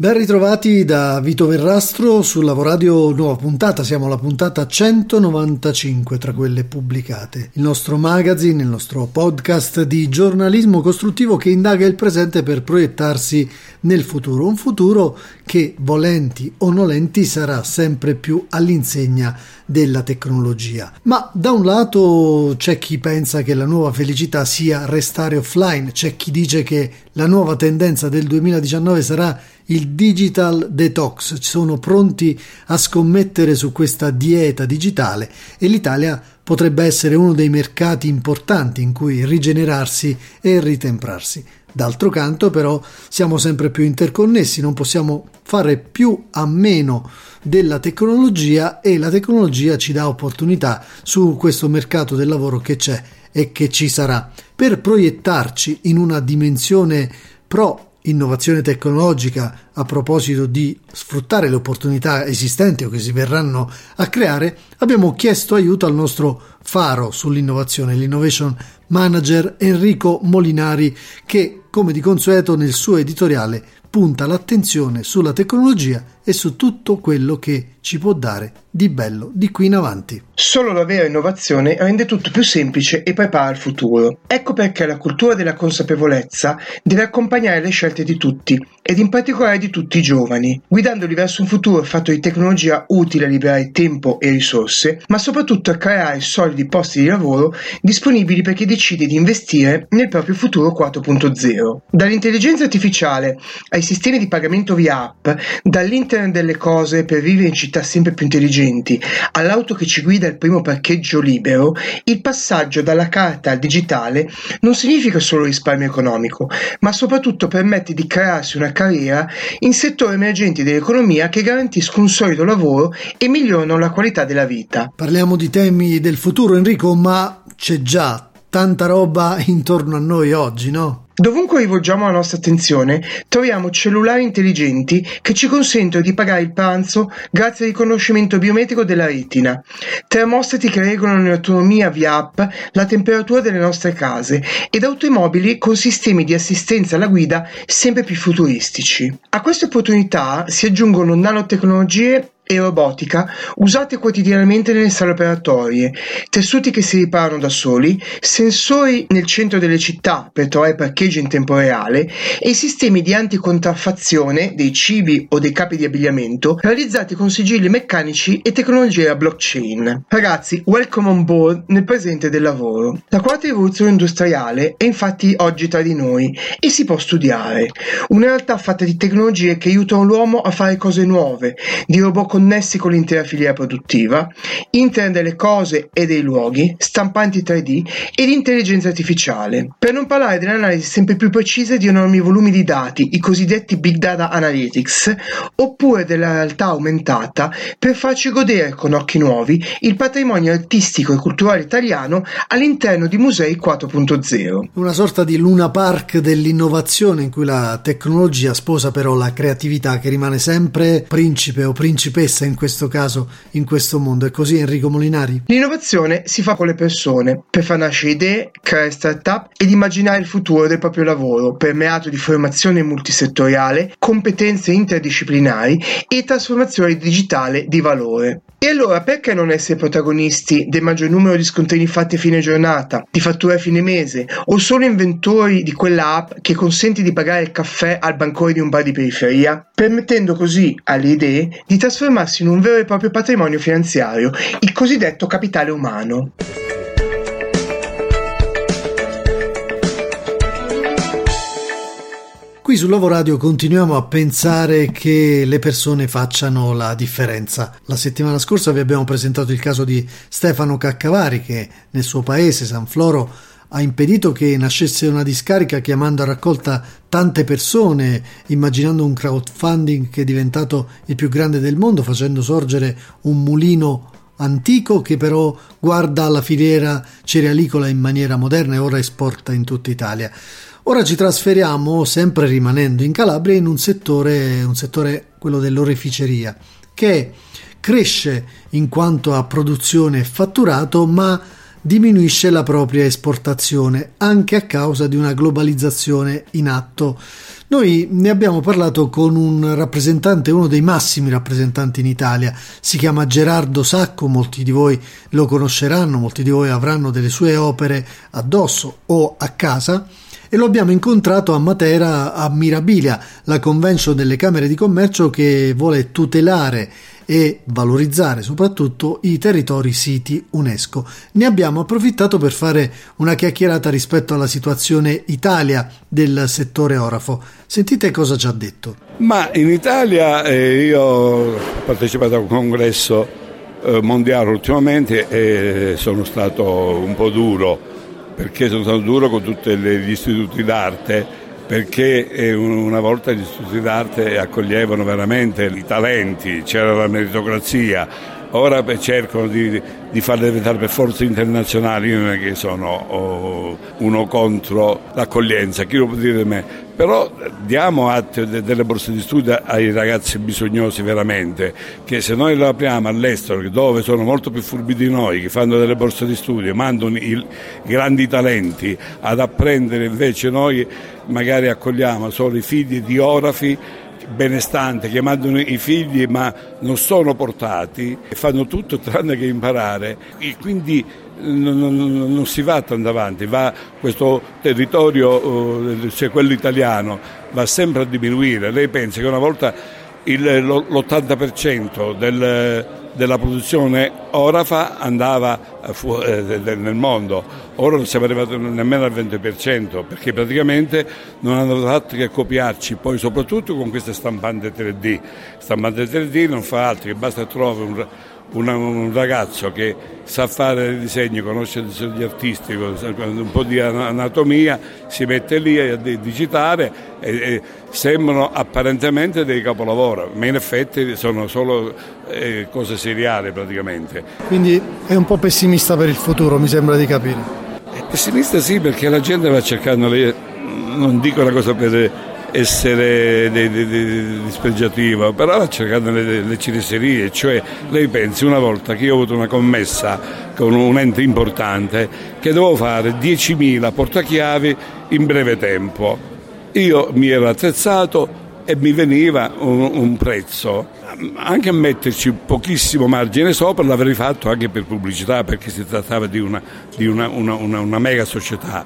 Ben ritrovati da Vito Verrastro su Lavoradio Nuova Puntata, siamo alla puntata 195 tra quelle pubblicate. Il nostro magazine, il nostro podcast di giornalismo costruttivo che indaga il presente per proiettarsi nel futuro, un futuro che volenti o nolenti sarà sempre più all'insegna della tecnologia. Ma da un lato c'è chi pensa che la nuova felicità sia restare offline, c'è chi dice che la nuova tendenza del 2019 sarà il digital detox, sono pronti a scommettere su questa dieta digitale e l'Italia potrebbe essere uno dei mercati importanti in cui rigenerarsi e ritemprarsi. D'altro canto però siamo sempre più interconnessi, non possiamo fare più a meno della tecnologia e la tecnologia ci dà opportunità su questo mercato del lavoro che c'è e che ci sarà. Per proiettarci in una dimensione pro innovazione tecnologica a proposito di sfruttare le opportunità esistenti o che si verranno a creare, abbiamo chiesto aiuto al nostro faro sull'innovazione, l'innovation manager Enrico Molinari, che come di consueto nel suo editoriale punta l'attenzione sulla tecnologia e su tutto quello che ci può dare di bello di qui in avanti. Solo la vera innovazione rende tutto più semplice e prepara il futuro. Ecco perché la cultura della consapevolezza deve accompagnare le scelte di tutti, ed in particolare di tutti i giovani, guidandoli verso un futuro fatto di tecnologia utile a liberare tempo e risorse, ma soprattutto a creare solidi posti di lavoro disponibili per chi decide di investire nel proprio futuro 4.0. Dall'intelligenza artificiale ai sistemi di pagamento via app, dall'internet delle cose per vivere in città sempre più intelligenti, all'auto che ci guida al primo parcheggio libero, il passaggio dalla carta al digitale non significa solo risparmio economico, ma soprattutto permette di crearsi una carriera in settori emergenti dell'economia che garantiscono un solido lavoro e migliorano la qualità della vita. Parliamo di temi del futuro, Enrico, ma c'è già tanta roba intorno a noi oggi, no? Dovunque rivolgiamo la nostra attenzione, troviamo cellulari intelligenti che ci consentono di pagare il pranzo grazie al riconoscimento biometrico della retina, termostati che regolano in autonomia via app la temperatura delle nostre case ed automobili con sistemi di assistenza alla guida sempre più futuristici. A queste opportunità si aggiungono nanotecnologie e robotica usate quotidianamente nelle sale operatorie, tessuti che si riparano da soli, sensori nel centro delle città per trovare parcheggio in tempo reale e sistemi di anticontraffazione dei cibi o dei capi di abbigliamento realizzati con sigilli meccanici e tecnologia blockchain. Ragazzi, welcome on board nel presente del lavoro. La quarta rivoluzione industriale è infatti oggi tra di noi e si può studiare. Una realtà fatta di tecnologie che aiutano l'uomo a fare cose nuove, di robot connessi con l'intera filiera produttiva, internet delle cose e dei luoghi, stampanti 3D ed intelligenza artificiale. Per non parlare dell'analisi sempre più precisa di enormi volumi di dati, i cosiddetti Big Data Analytics, oppure della realtà aumentata per farci godere con occhi nuovi il patrimonio artistico e culturale italiano all'interno di musei 4.0. Una sorta di Luna Park dell'innovazione in cui la tecnologia sposa però la creatività che rimane sempre principe o principessa stessa in questo caso, in questo mondo. È così Enrico Molinari? L'innovazione si fa con le persone, per far nascere idee, creare start-up ed immaginare il futuro del proprio lavoro, permeato di formazione multisettoriale, competenze interdisciplinari e trasformazione digitale di valore. E allora perché non essere protagonisti del maggior numero di scontrini fatti a fine giornata, di fatture a fine mese, o solo inventori di quella app che consente di pagare il caffè al bancone di un bar di periferia, permettendo così alle idee di trasformarsi in un vero e proprio patrimonio finanziario, il cosiddetto capitale umano. Qui sul Lavoradio continuiamo a pensare che le persone facciano la differenza. La settimana scorsa vi abbiamo presentato il caso di Stefano Caccavari che nel suo paese, San Floro, ha impedito che nascesse una discarica chiamando a raccolta tante persone, immaginando un crowdfunding che è diventato il più grande del mondo, facendo sorgere un mulino antico che però guarda alla filiera cerealicola in maniera moderna e ora esporta in tutta Italia Ora ci trasferiamo, sempre rimanendo in Calabria, in un settore, un settore quello dell'oreficeria, che cresce in quanto a produzione e fatturato, ma diminuisce la propria esportazione anche a causa di una globalizzazione in atto. Noi ne abbiamo parlato con un rappresentante, uno dei massimi rappresentanti in Italia, si chiama Gerardo Sacco, molti di voi lo conosceranno, molti di voi avranno delle sue opere addosso o a casa e lo abbiamo incontrato a Matera a Mirabilia, la convention delle Camere di Commercio che vuole tutelare e valorizzare soprattutto i territori siti UNESCO. Ne abbiamo approfittato per fare una chiacchierata rispetto alla situazione Italia del settore orafo. Sentite cosa ci ha detto. Ma in Italia eh, io ho partecipato a un congresso eh, mondiale ultimamente e sono stato un po' duro perché sono stato duro con tutti gli istituti d'arte, perché una volta gli istituti d'arte accoglievano veramente i talenti, c'era la meritocrazia, ora cercano di, di farle diventare per forze internazionali, io non è che sono oh, uno contro l'accoglienza, chi lo può dire di me, però diamo atto delle borse di studio ai ragazzi bisognosi veramente, che se noi le apriamo all'estero, dove sono molto più furbi di noi, che fanno delle borse di studio, mandano i grandi talenti ad apprendere, invece noi magari accogliamo solo i figli di orafi benestante che mandano i figli ma non sono portati fanno tutto tranne che imparare e quindi non, non, non si va tanto avanti, va questo territorio, cioè quello italiano, va sempre a diminuire. Lei pensa che una volta il, l'80% del, della produzione orafa andava fu, eh, nel mondo, ora non siamo arrivati nemmeno al 20% perché praticamente non hanno fatto che copiarci, poi soprattutto con queste stampanti 3D. Stampante 3D non fa altro che basta trovare un una, un ragazzo che sa fare disegni, conosce il disegno artistico, un po' di anatomia, si mette lì a digitare e, e sembrano apparentemente dei capolavori, ma in effetti sono solo eh, cose seriali praticamente. Quindi è un po' pessimista per il futuro, mi sembra di capire. Pessimista sì, perché la gente va cercando, non dico una cosa per essere dispregiativo, però ha cercato le, le cineserie, cioè lei pensi una volta che io ho avuto una commessa con un ente importante che dovevo fare 10.000 portachiavi in breve tempo. Io mi ero attrezzato e mi veniva un, un prezzo, anche a metterci pochissimo margine sopra l'avrei fatto anche per pubblicità perché si trattava di una, di una, una, una mega società.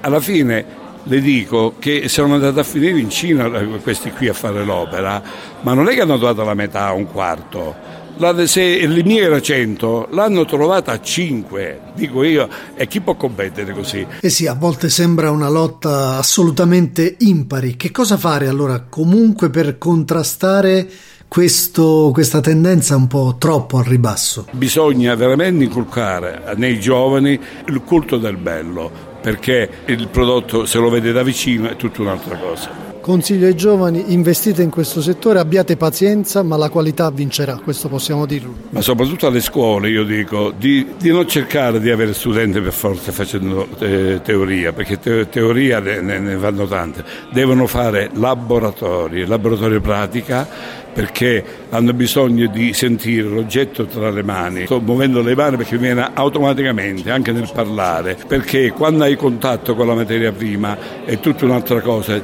Alla fine le dico che sono andati a finire in Cina questi qui a fare l'opera, ma non è che hanno dato la metà, un quarto. La, se le mie era 100, l'hanno trovata a 5, dico io, e chi può competere così? Eh sì, a volte sembra una lotta assolutamente impari. Che cosa fare allora comunque per contrastare questo, questa tendenza un po' troppo al ribasso? Bisogna veramente inculcare nei giovani il culto del bello, perché il prodotto se lo vede da vicino è tutta un'altra cosa. Consiglio ai giovani, investite in questo settore, abbiate pazienza, ma la qualità vincerà, questo possiamo dirlo. Ma soprattutto alle scuole, io dico, di, di non cercare di avere studenti per forza facendo eh, teoria, perché te, teoria ne, ne vanno tante, devono fare laboratori, laboratorio pratica perché hanno bisogno di sentire l'oggetto tra le mani. Sto muovendo le mani perché viene automaticamente, anche nel parlare, perché quando hai contatto con la materia prima è tutta un'altra cosa,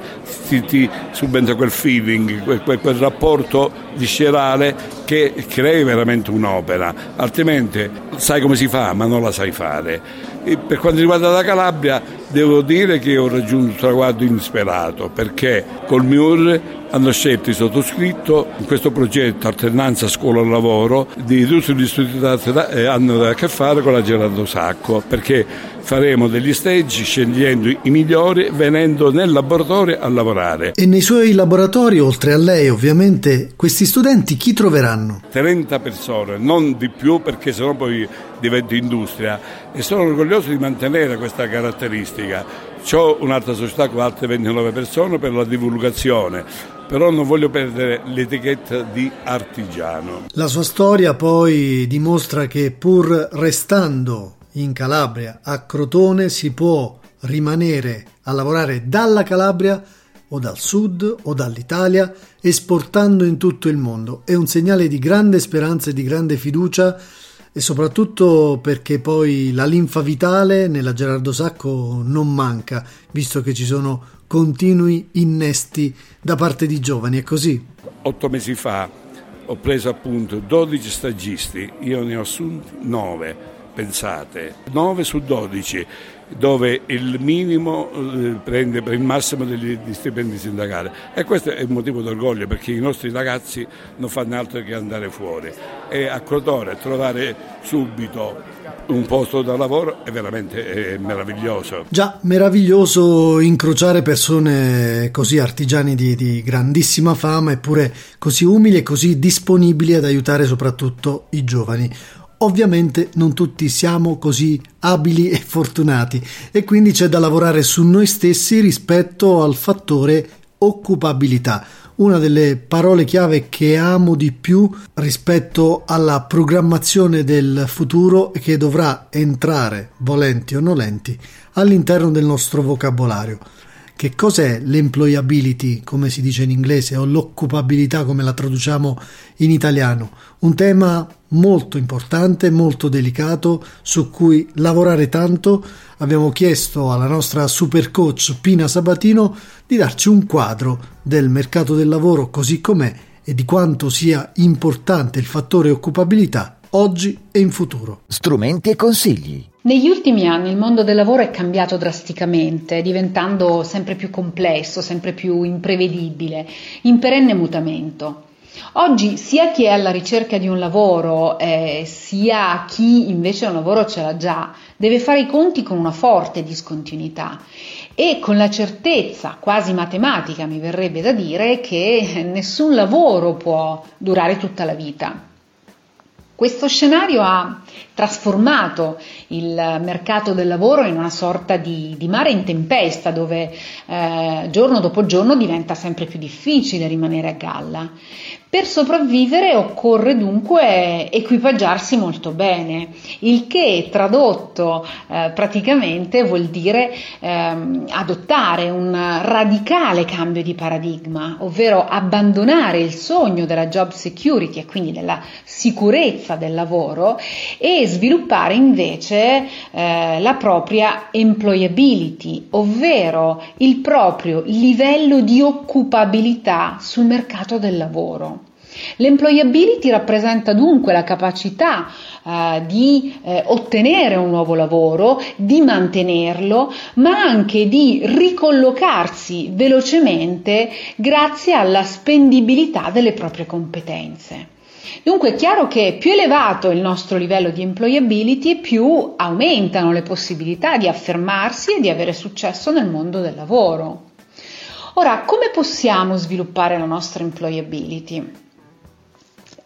ti, ti subentra quel feeling, quel, quel rapporto viscerale che crei veramente un'opera, altrimenti sai come si fa ma non la sai fare. E per quanto riguarda la Calabria devo dire che ho raggiunto un traguardo insperato perché col MIUR hanno scelto il sottoscritto in questo progetto alternanza scuola-lavoro di tutti gli istituti d'arte eh, hanno a che fare con la Gerardo Sacco perché faremo degli stage scegliendo i migliori venendo nel laboratorio a lavorare. E nei suoi laboratori, oltre a lei ovviamente, questi studenti chi troveranno? 30 persone, non di più perché sennò poi diventa industria e sono orgoglioso di mantenere questa caratteristica. Ho un'altra società con altre 29 persone per la divulgazione, però non voglio perdere l'etichetta di artigiano. La sua storia poi dimostra che pur restando in Calabria, a Crotone, si può rimanere a lavorare dalla Calabria o dal sud o dall'Italia, esportando in tutto il mondo. È un segnale di grande speranza e di grande fiducia e soprattutto perché poi la linfa vitale nella Gerardo Sacco non manca, visto che ci sono continui innesti da parte di giovani, è così? Otto mesi fa ho preso appunto 12 stagisti, io ne ho assunti 9, pensate, 9 su 12 dove il minimo eh, prende il massimo degli, stipendi sindacali e questo è un motivo d'orgoglio perché i nostri ragazzi non fanno altro che andare fuori e a Crotone trovare subito un posto da lavoro è veramente è meraviglioso. Già, meraviglioso incrociare persone così artigiani di, di grandissima fama eppure così umili e così disponibili ad aiutare soprattutto i giovani. Ovviamente non tutti siamo così abili e fortunati e quindi c'è da lavorare su noi stessi rispetto al fattore occupabilità, una delle parole chiave che amo di più rispetto alla programmazione del futuro che dovrà entrare, volenti o nolenti, all'interno del nostro vocabolario. Che cos'è l'employability, come si dice in inglese, o l'occupabilità, come la traduciamo in italiano? Un tema molto importante, molto delicato, su cui lavorare tanto. Abbiamo chiesto alla nostra super coach Pina Sabatino di darci un quadro del mercato del lavoro così com'è e di quanto sia importante il fattore occupabilità oggi e in futuro. Strumenti e consigli. Negli ultimi anni il mondo del lavoro è cambiato drasticamente, diventando sempre più complesso, sempre più imprevedibile, in perenne mutamento. Oggi sia chi è alla ricerca di un lavoro, eh, sia chi invece un lavoro ce l'ha già, deve fare i conti con una forte discontinuità e con la certezza quasi matematica, mi verrebbe da dire, che nessun lavoro può durare tutta la vita. Questo scenario ha trasformato il mercato del lavoro in una sorta di, di mare in tempesta dove eh, giorno dopo giorno diventa sempre più difficile rimanere a galla. Per sopravvivere occorre dunque equipaggiarsi molto bene, il che tradotto eh, praticamente vuol dire ehm, adottare un radicale cambio di paradigma, ovvero abbandonare il sogno della job security e quindi della sicurezza del lavoro e sviluppare invece eh, la propria employability, ovvero il proprio livello di occupabilità sul mercato del lavoro. L'employability rappresenta dunque la capacità eh, di eh, ottenere un nuovo lavoro, di mantenerlo, ma anche di ricollocarsi velocemente grazie alla spendibilità delle proprie competenze. Dunque è chiaro che più elevato il nostro livello di employability, più aumentano le possibilità di affermarsi e di avere successo nel mondo del lavoro. Ora, come possiamo sviluppare la nostra employability?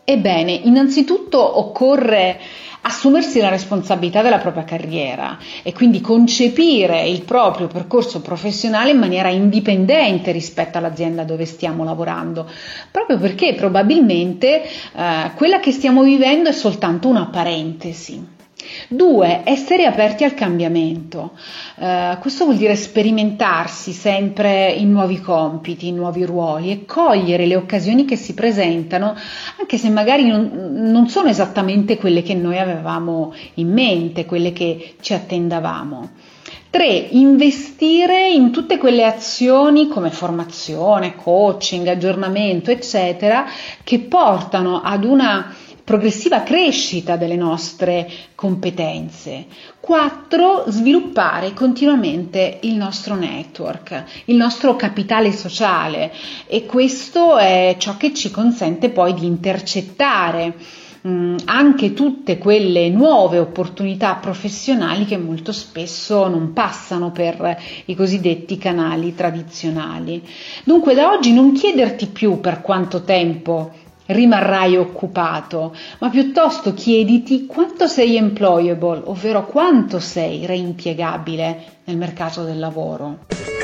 Ebbene, innanzitutto occorre assumersi la responsabilità della propria carriera e quindi concepire il proprio percorso professionale in maniera indipendente rispetto all'azienda dove stiamo lavorando, proprio perché probabilmente eh, quella che stiamo vivendo è soltanto una parentesi. Due, essere aperti al cambiamento. Uh, questo vuol dire sperimentarsi sempre in nuovi compiti, in nuovi ruoli e cogliere le occasioni che si presentano, anche se magari non, non sono esattamente quelle che noi avevamo in mente, quelle che ci attendavamo. 3. Investire in tutte quelle azioni come formazione, coaching, aggiornamento, eccetera, che portano ad una progressiva crescita delle nostre competenze. 4. Sviluppare continuamente il nostro network, il nostro capitale sociale e questo è ciò che ci consente poi di intercettare mm, anche tutte quelle nuove opportunità professionali che molto spesso non passano per i cosiddetti canali tradizionali. Dunque da oggi non chiederti più per quanto tempo rimarrai occupato, ma piuttosto chiediti quanto sei employable, ovvero quanto sei reimpiegabile nel mercato del lavoro.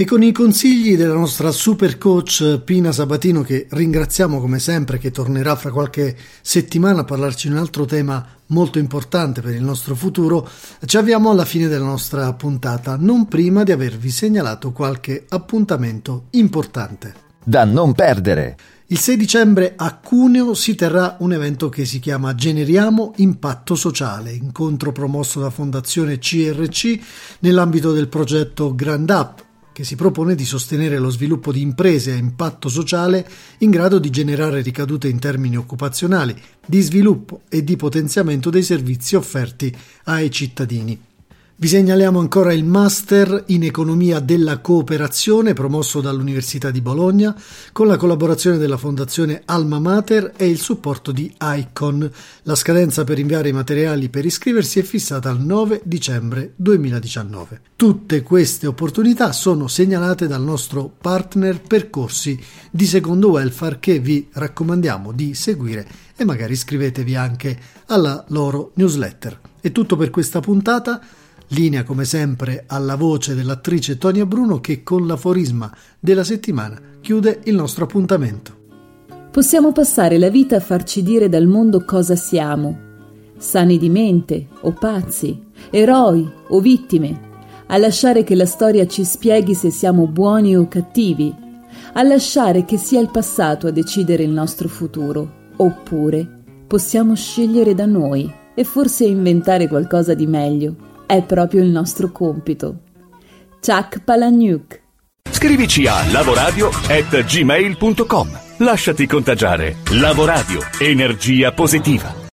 E con i consigli della nostra super coach Pina Sabatino, che ringraziamo come sempre, che tornerà fra qualche settimana a parlarci di un altro tema molto importante per il nostro futuro, ci avviamo alla fine della nostra puntata, non prima di avervi segnalato qualche appuntamento importante. Da non perdere! Il 6 dicembre a Cuneo si terrà un evento che si chiama Generiamo Impatto Sociale, incontro promosso da Fondazione CRC nell'ambito del progetto Grand Up, che si propone di sostenere lo sviluppo di imprese a impatto sociale in grado di generare ricadute in termini occupazionali, di sviluppo e di potenziamento dei servizi offerti ai cittadini. Vi segnaliamo ancora il Master in Economia della Cooperazione promosso dall'Università di Bologna con la collaborazione della Fondazione Alma Mater e il supporto di ICON. La scadenza per inviare i materiali per iscriversi è fissata al 9 dicembre 2019. Tutte queste opportunità sono segnalate dal nostro partner Percorsi di Secondo Welfare che vi raccomandiamo di seguire e magari iscrivetevi anche alla loro newsletter. È tutto per questa puntata. Linea come sempre alla voce dell'attrice Tonia Bruno che con l'aforisma della settimana chiude il nostro appuntamento. Possiamo passare la vita a farci dire dal mondo cosa siamo, sani di mente o pazzi, eroi o vittime, a lasciare che la storia ci spieghi se siamo buoni o cattivi, a lasciare che sia il passato a decidere il nostro futuro, oppure possiamo scegliere da noi e forse inventare qualcosa di meglio è proprio il nostro compito. Chuck Palahniuk Scrivici a lavoradio@gmail.com. Lasciati contagiare. Lavoradio, energia positiva.